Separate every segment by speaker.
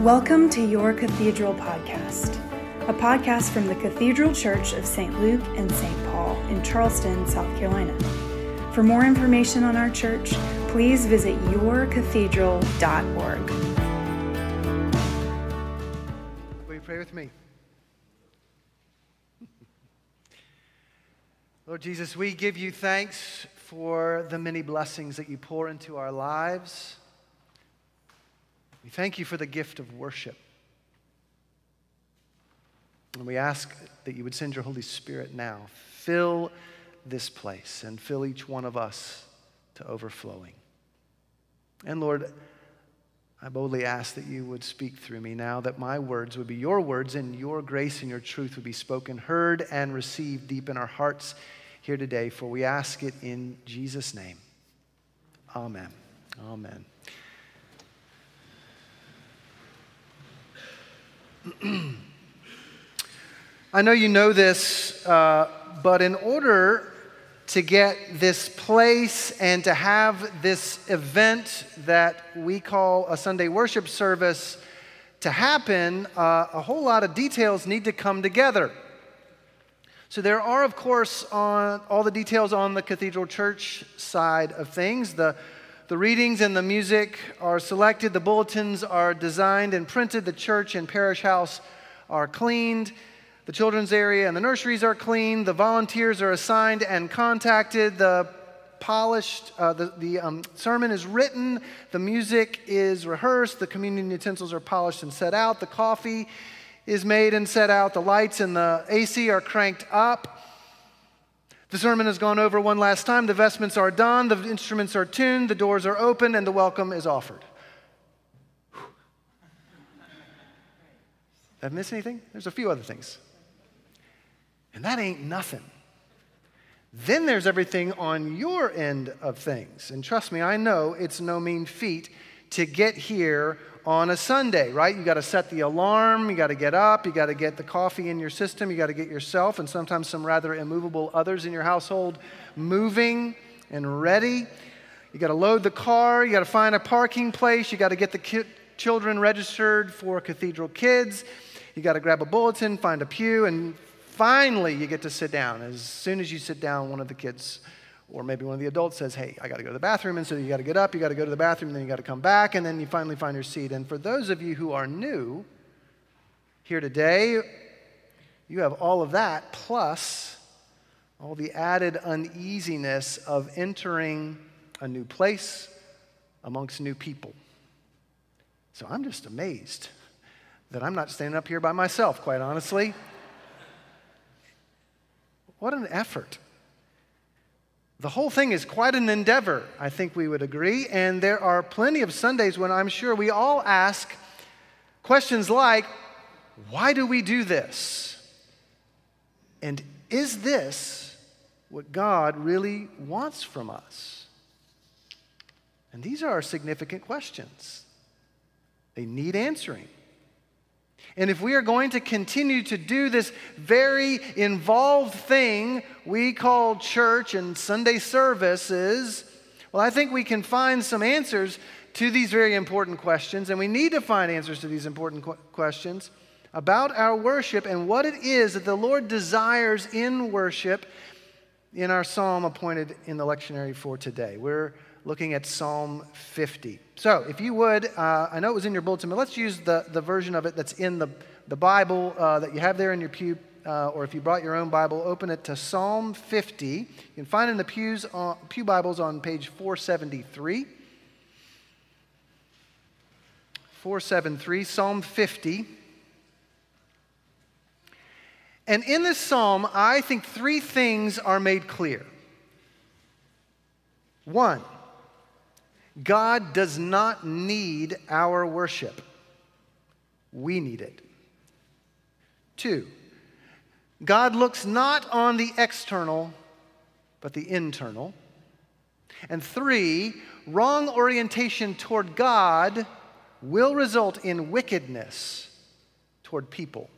Speaker 1: Welcome to Your Cathedral Podcast, a podcast from the Cathedral Church of St. Luke and St. Paul in Charleston, South Carolina. For more information on our church, please visit yourcathedral.org.
Speaker 2: Will you pray with me? Lord Jesus, we give you thanks for the many blessings that you pour into our lives. We thank you for the gift of worship. And we ask that you would send your Holy Spirit now. Fill this place and fill each one of us to overflowing. And Lord, I boldly ask that you would speak through me now, that my words would be your words and your grace and your truth would be spoken, heard, and received deep in our hearts here today. For we ask it in Jesus' name. Amen. Amen. I know you know this, uh, but in order to get this place and to have this event that we call a Sunday worship service to happen, uh, a whole lot of details need to come together. So, there are, of course, on, all the details on the Cathedral Church side of things. The, the readings and the music are selected, the bulletins are designed and printed, the church and parish house are cleaned. The children's area and the nurseries are cleaned, The volunteers are assigned and contacted. The polished, uh, the, the um, sermon is written. The music is rehearsed. The communion utensils are polished and set out. The coffee is made and set out. The lights and the AC are cranked up. The sermon has gone over one last time. The vestments are done. The instruments are tuned. The doors are open, and the welcome is offered. Did I miss anything? There's a few other things. And that ain't nothing. Then there's everything on your end of things. And trust me, I know it's no mean feat to get here on a Sunday, right? You got to set the alarm, you got to get up, you got to get the coffee in your system, you got to get yourself and sometimes some rather immovable others in your household moving and ready. You got to load the car, you got to find a parking place, you got to get the ki- children registered for Cathedral Kids. You got to grab a bulletin, find a pew, and Finally, you get to sit down. As soon as you sit down, one of the kids or maybe one of the adults says, Hey, I got to go to the bathroom. And so you got to get up, you got to go to the bathroom, then you got to come back, and then you finally find your seat. And for those of you who are new here today, you have all of that plus all the added uneasiness of entering a new place amongst new people. So I'm just amazed that I'm not standing up here by myself, quite honestly. What an effort. The whole thing is quite an endeavor, I think we would agree. And there are plenty of Sundays when I'm sure we all ask questions like, why do we do this? And is this what God really wants from us? And these are significant questions. They need answering. And if we are going to continue to do this very involved thing we call church and Sunday services, well, I think we can find some answers to these very important questions. And we need to find answers to these important qu- questions about our worship and what it is that the Lord desires in worship in our psalm appointed in the lectionary for today. We're looking at Psalm 50. So, if you would, uh, I know it was in your bulletin, but let's use the, the version of it that's in the, the Bible uh, that you have there in your pew, uh, or if you brought your own Bible, open it to Psalm 50. You can find it in the pews Pew Bibles on page 473. 473, Psalm 50. And in this psalm, I think three things are made clear. One, God does not need our worship, we need it. Two, God looks not on the external, but the internal. And three, wrong orientation toward God will result in wickedness toward people.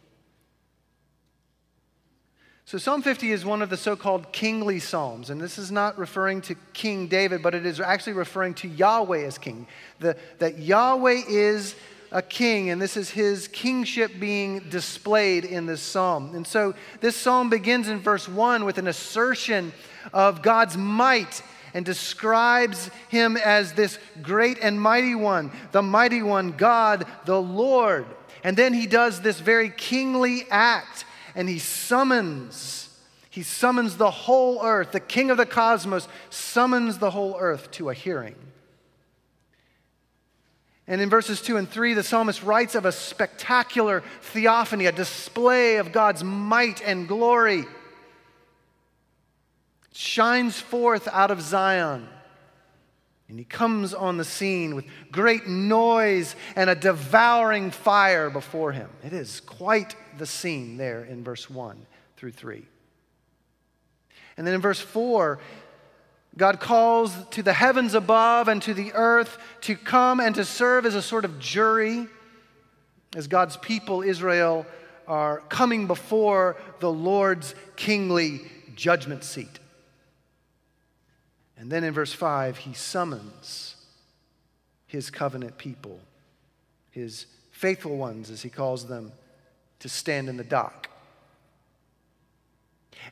Speaker 2: So, Psalm 50 is one of the so called kingly psalms. And this is not referring to King David, but it is actually referring to Yahweh as king. The, that Yahweh is a king, and this is his kingship being displayed in this psalm. And so this psalm begins in verse 1 with an assertion of God's might and describes him as this great and mighty one, the mighty one, God, the Lord. And then he does this very kingly act and he summons. He summons the whole earth. The king of the cosmos summons the whole earth to a hearing. And in verses 2 and 3, the psalmist writes of a spectacular theophany, a display of God's might and glory. It shines forth out of Zion. And he comes on the scene with great noise and a devouring fire before him. It is quite the scene there in verse 1 through 3. And then in verse 4, God calls to the heavens above and to the earth to come and to serve as a sort of jury as God's people, Israel, are coming before the Lord's kingly judgment seat. And then in verse 5, he summons his covenant people, his faithful ones, as he calls them, to stand in the dock.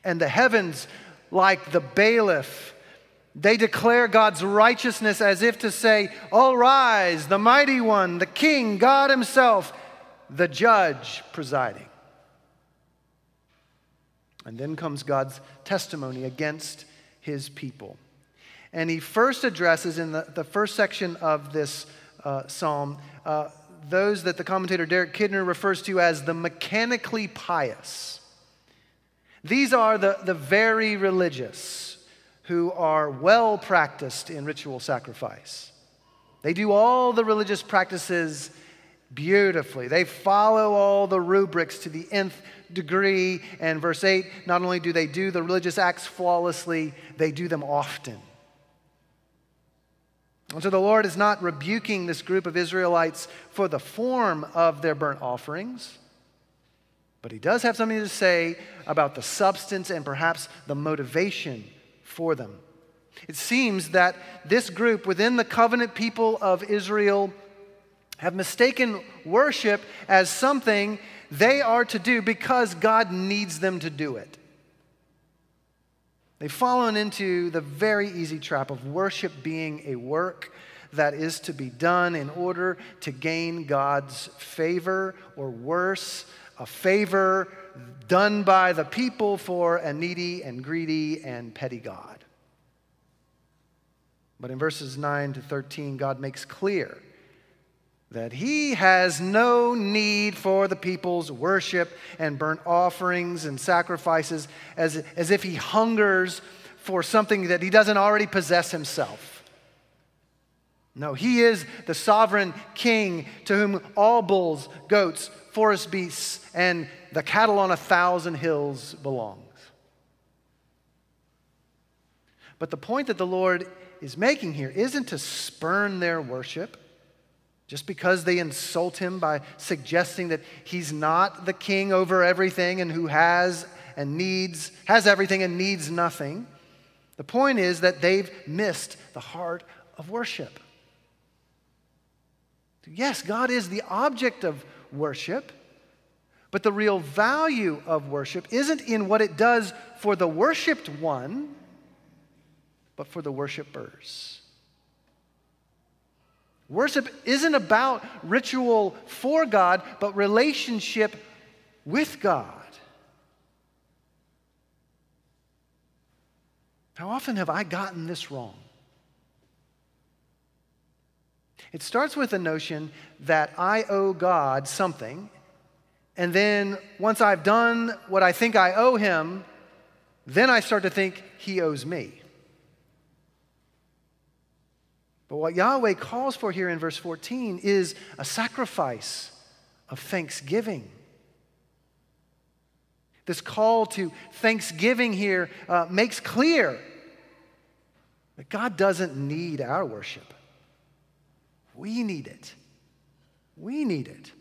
Speaker 2: And the heavens, like the bailiff, they declare God's righteousness as if to say, All rise, the mighty one, the king, God himself, the judge presiding. And then comes God's testimony against his people. And he first addresses in the, the first section of this uh, psalm uh, those that the commentator Derek Kidner refers to as the mechanically pious. These are the, the very religious who are well practiced in ritual sacrifice. They do all the religious practices beautifully. They follow all the rubrics to the nth degree. And verse 8 not only do they do the religious acts flawlessly, they do them often. And so the Lord is not rebuking this group of Israelites for the form of their burnt offerings, but He does have something to say about the substance and perhaps the motivation for them. It seems that this group within the covenant people of Israel have mistaken worship as something they are to do because God needs them to do it. They've fallen into the very easy trap of worship being a work that is to be done in order to gain God's favor, or worse, a favor done by the people for a needy and greedy and petty God. But in verses 9 to 13, God makes clear that he has no need for the people's worship and burnt offerings and sacrifices as, as if he hungers for something that he doesn't already possess himself. No, he is the sovereign king to whom all bulls, goats, forest beasts, and the cattle on a thousand hills belongs. But the point that the Lord is making here isn't to spurn their worship just because they insult him by suggesting that he's not the king over everything and who has and needs, has everything and needs nothing. The point is that they've missed the heart of worship. Yes, God is the object of worship, but the real value of worship isn't in what it does for the worshiped one, but for the worshipers. Worship isn't about ritual for God, but relationship with God. How often have I gotten this wrong? It starts with the notion that I owe God something, and then once I've done what I think I owe Him, then I start to think He owes me. But what Yahweh calls for here in verse 14 is a sacrifice of thanksgiving. This call to thanksgiving here uh, makes clear that God doesn't need our worship. We need it. We need it.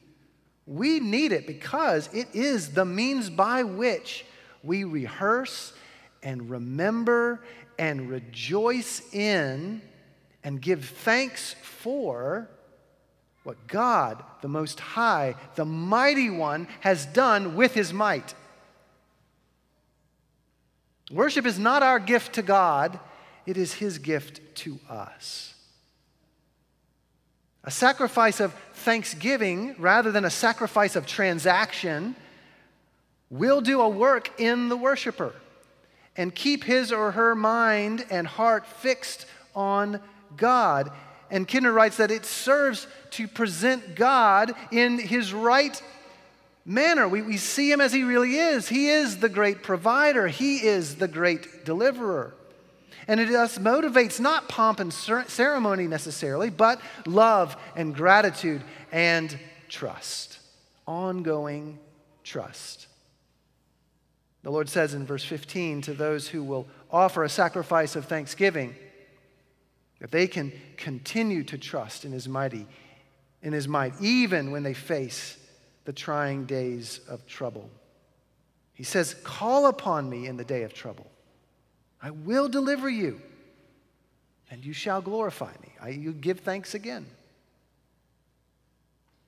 Speaker 2: We need it because it is the means by which we rehearse and remember and rejoice in and give thanks for what God, the Most High, the Mighty One, has done with His might. Worship is not our gift to God, it is His gift to us. A sacrifice of thanksgiving rather than a sacrifice of transaction will do a work in the worshiper and keep his or her mind and heart fixed on God. And Kidner writes that it serves to present God in his right manner. We, we see him as he really is. He is the great provider, he is the great deliverer. And it thus motivates not pomp and ceremony necessarily, but love and gratitude and trust. Ongoing trust. The Lord says in verse 15 to those who will offer a sacrifice of thanksgiving, that they can continue to trust in his mighty in his might even when they face the trying days of trouble. He says, "Call upon me in the day of trouble. I will deliver you, and you shall glorify me. I, you give thanks again."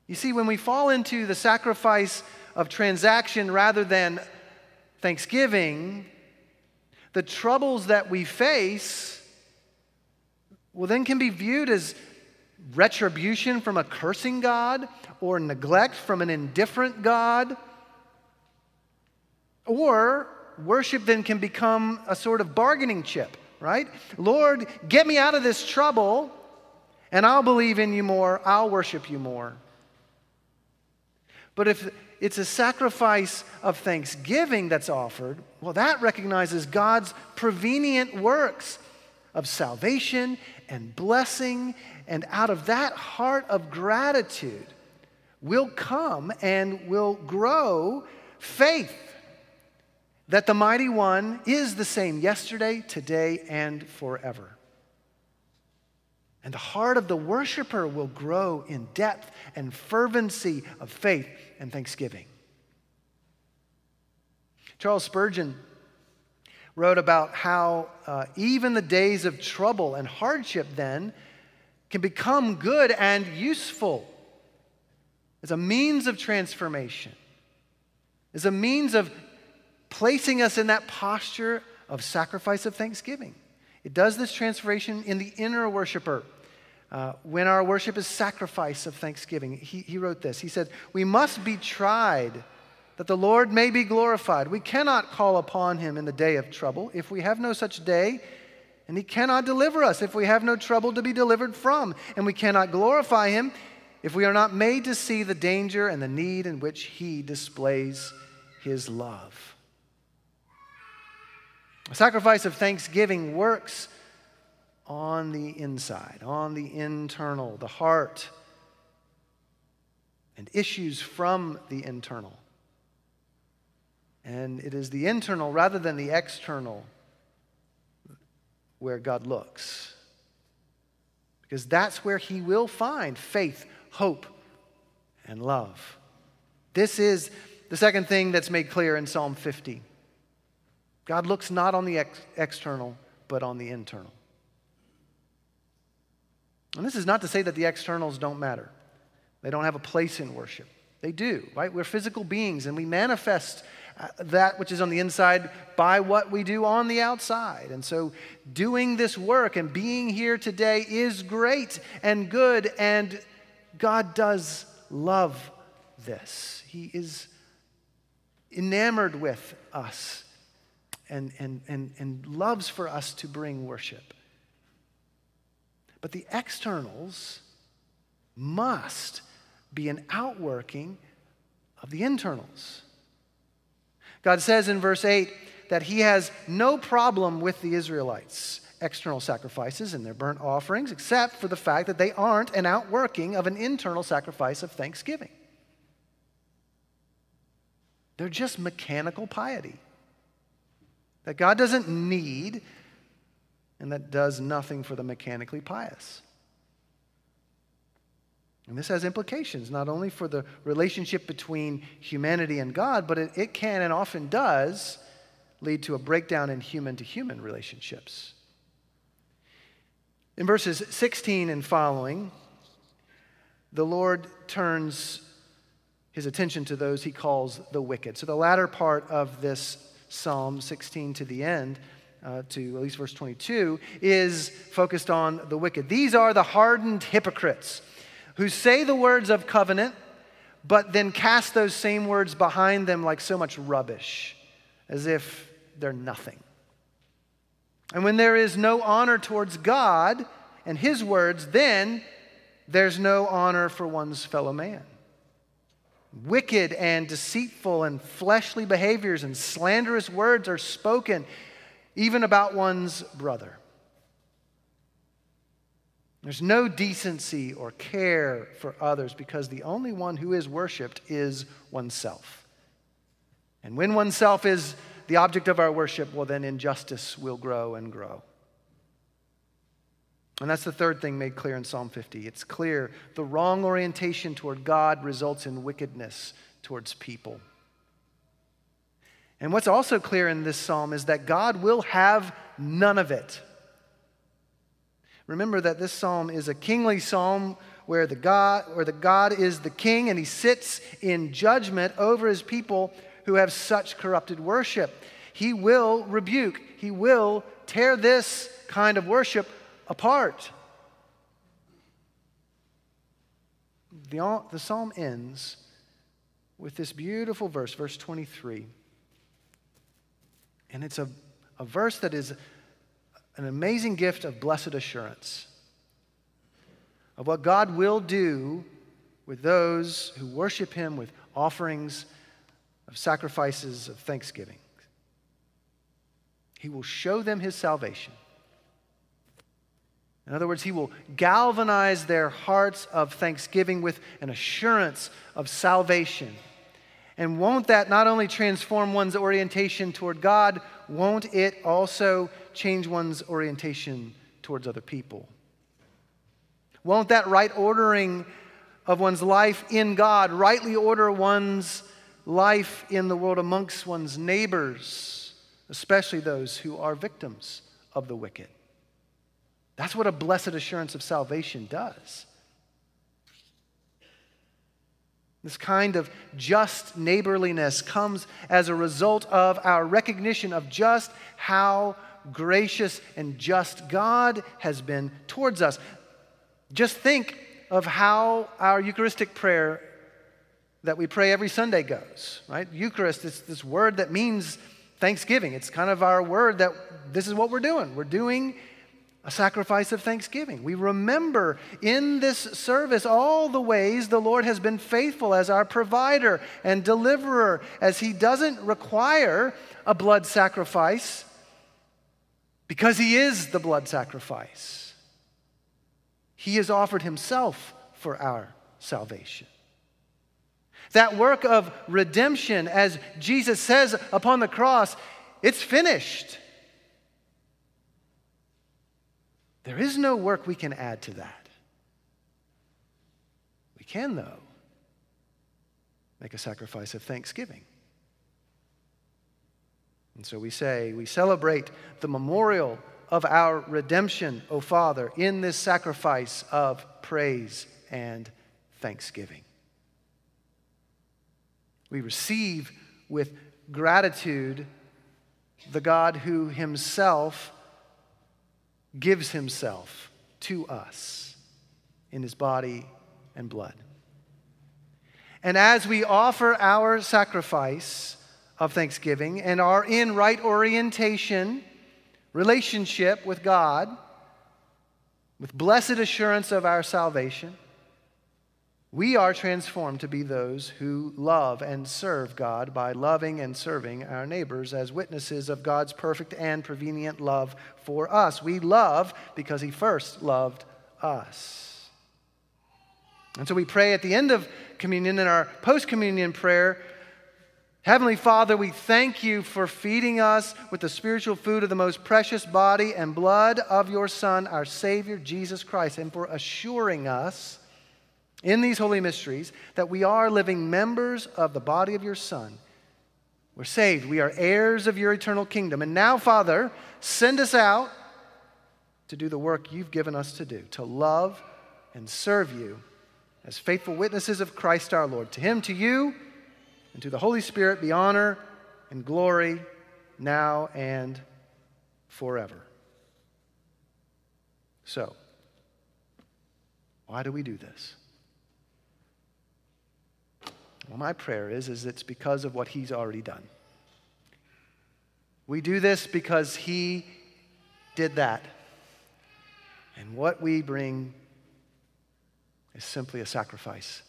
Speaker 2: You see, when we fall into the sacrifice of transaction rather than thanksgiving, the troubles that we face well, then can be viewed as retribution from a cursing God or neglect from an indifferent God. Or worship then can become a sort of bargaining chip, right? Lord, get me out of this trouble, and I'll believe in you more, I'll worship you more. But if it's a sacrifice of thanksgiving that's offered, well, that recognizes God's prevenient works of salvation and blessing. And out of that heart of gratitude will come and will grow faith that the mighty one is the same yesterday, today, and forever. And the heart of the worshiper will grow in depth and fervency of faith and thanksgiving. Charles Spurgeon wrote about how uh, even the days of trouble and hardship then can become good and useful as a means of transformation, as a means of placing us in that posture of sacrifice of thanksgiving. It does this transformation in the inner worshiper. Uh, when our worship is sacrifice of thanksgiving, he, he wrote this. He said, We must be tried that the Lord may be glorified. We cannot call upon him in the day of trouble if we have no such day, and he cannot deliver us if we have no trouble to be delivered from. And we cannot glorify him if we are not made to see the danger and the need in which he displays his love. A sacrifice of thanksgiving works on the inside, on the internal, the heart, and issues from the internal. And it is the internal rather than the external where God looks. Because that's where He will find faith, hope, and love. This is the second thing that's made clear in Psalm 50. God looks not on the ex- external, but on the internal. And this is not to say that the externals don't matter, they don't have a place in worship. They do, right? We're physical beings and we manifest that which is on the inside by what we do on the outside. And so, doing this work and being here today is great and good, and God does love this. He is enamored with us and, and, and, and loves for us to bring worship. But the externals must be an outworking of the internals. God says in verse 8 that he has no problem with the Israelites' external sacrifices and their burnt offerings, except for the fact that they aren't an outworking of an internal sacrifice of thanksgiving. They're just mechanical piety that God doesn't need and that does nothing for the mechanically pious. And this has implications not only for the relationship between humanity and God, but it, it can and often does lead to a breakdown in human to human relationships. In verses 16 and following, the Lord turns his attention to those he calls the wicked. So, the latter part of this Psalm 16 to the end, uh, to at least verse 22, is focused on the wicked. These are the hardened hypocrites who say the words of covenant, but then cast those same words behind them like so much rubbish, as if they're nothing. And when there is no honor towards God and his words, then there's no honor for one's fellow man. Wicked and deceitful and fleshly behaviors and slanderous words are spoken even about one's brother. There's no decency or care for others because the only one who is worshiped is oneself. And when oneself is the object of our worship, well, then injustice will grow and grow. And that's the third thing made clear in Psalm 50. It's clear the wrong orientation toward God results in wickedness towards people. And what's also clear in this psalm is that God will have none of it. Remember that this psalm is a kingly psalm where the God, where the God is the king and he sits in judgment over his people who have such corrupted worship. He will rebuke, he will tear this kind of worship apart. The, the psalm ends with this beautiful verse, verse 23. And it's a, a verse that is an amazing gift of blessed assurance of what God will do with those who worship Him with offerings of sacrifices of thanksgiving. He will show them his salvation. In other words, he will galvanize their hearts of thanksgiving with an assurance of salvation. And won't that not only transform one's orientation toward God, won't it also change one's orientation towards other people? Won't that right ordering of one's life in God rightly order one's life in the world amongst one's neighbors, especially those who are victims of the wicked. That's what a blessed assurance of salvation does. This kind of just neighborliness comes as a result of our recognition of just how gracious and just God has been towards us. Just think of how our Eucharistic prayer that we pray every Sunday goes, right? Eucharist is this word that means thanksgiving. It's kind of our word that this is what we're doing. We're doing a sacrifice of thanksgiving. We remember in this service all the ways the Lord has been faithful as our provider and deliverer, as He doesn't require a blood sacrifice because He is the blood sacrifice. He has offered Himself for our salvation. That work of redemption, as Jesus says upon the cross, it's finished. There is no work we can add to that. We can, though, make a sacrifice of thanksgiving. And so we say, we celebrate the memorial of our redemption, O Father, in this sacrifice of praise and thanksgiving. We receive with gratitude the God who himself gives himself to us in his body and blood. And as we offer our sacrifice of thanksgiving and are in right orientation, relationship with God, with blessed assurance of our salvation, we are transformed to be those who love and serve God by loving and serving our neighbors as witnesses of God's perfect and prevenient love for us. We love because He first loved us. And so we pray at the end of communion in our post communion prayer Heavenly Father, we thank you for feeding us with the spiritual food of the most precious body and blood of your Son, our Savior, Jesus Christ, and for assuring us in these holy mysteries that we are living members of the body of your Son. We're saved. We are heirs of your eternal kingdom. And now, Father, send us out to do the work you've given us to do, to love and serve you as faithful witnesses of Christ our Lord. To him, to you, and to the Holy Spirit be honor and glory now and forever. So, why do we do this? Well, my prayer is, is it's because of what he's already done. We do this because he did that. And what we bring is simply a sacrifice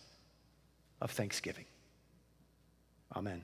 Speaker 2: of thanksgiving. Amen.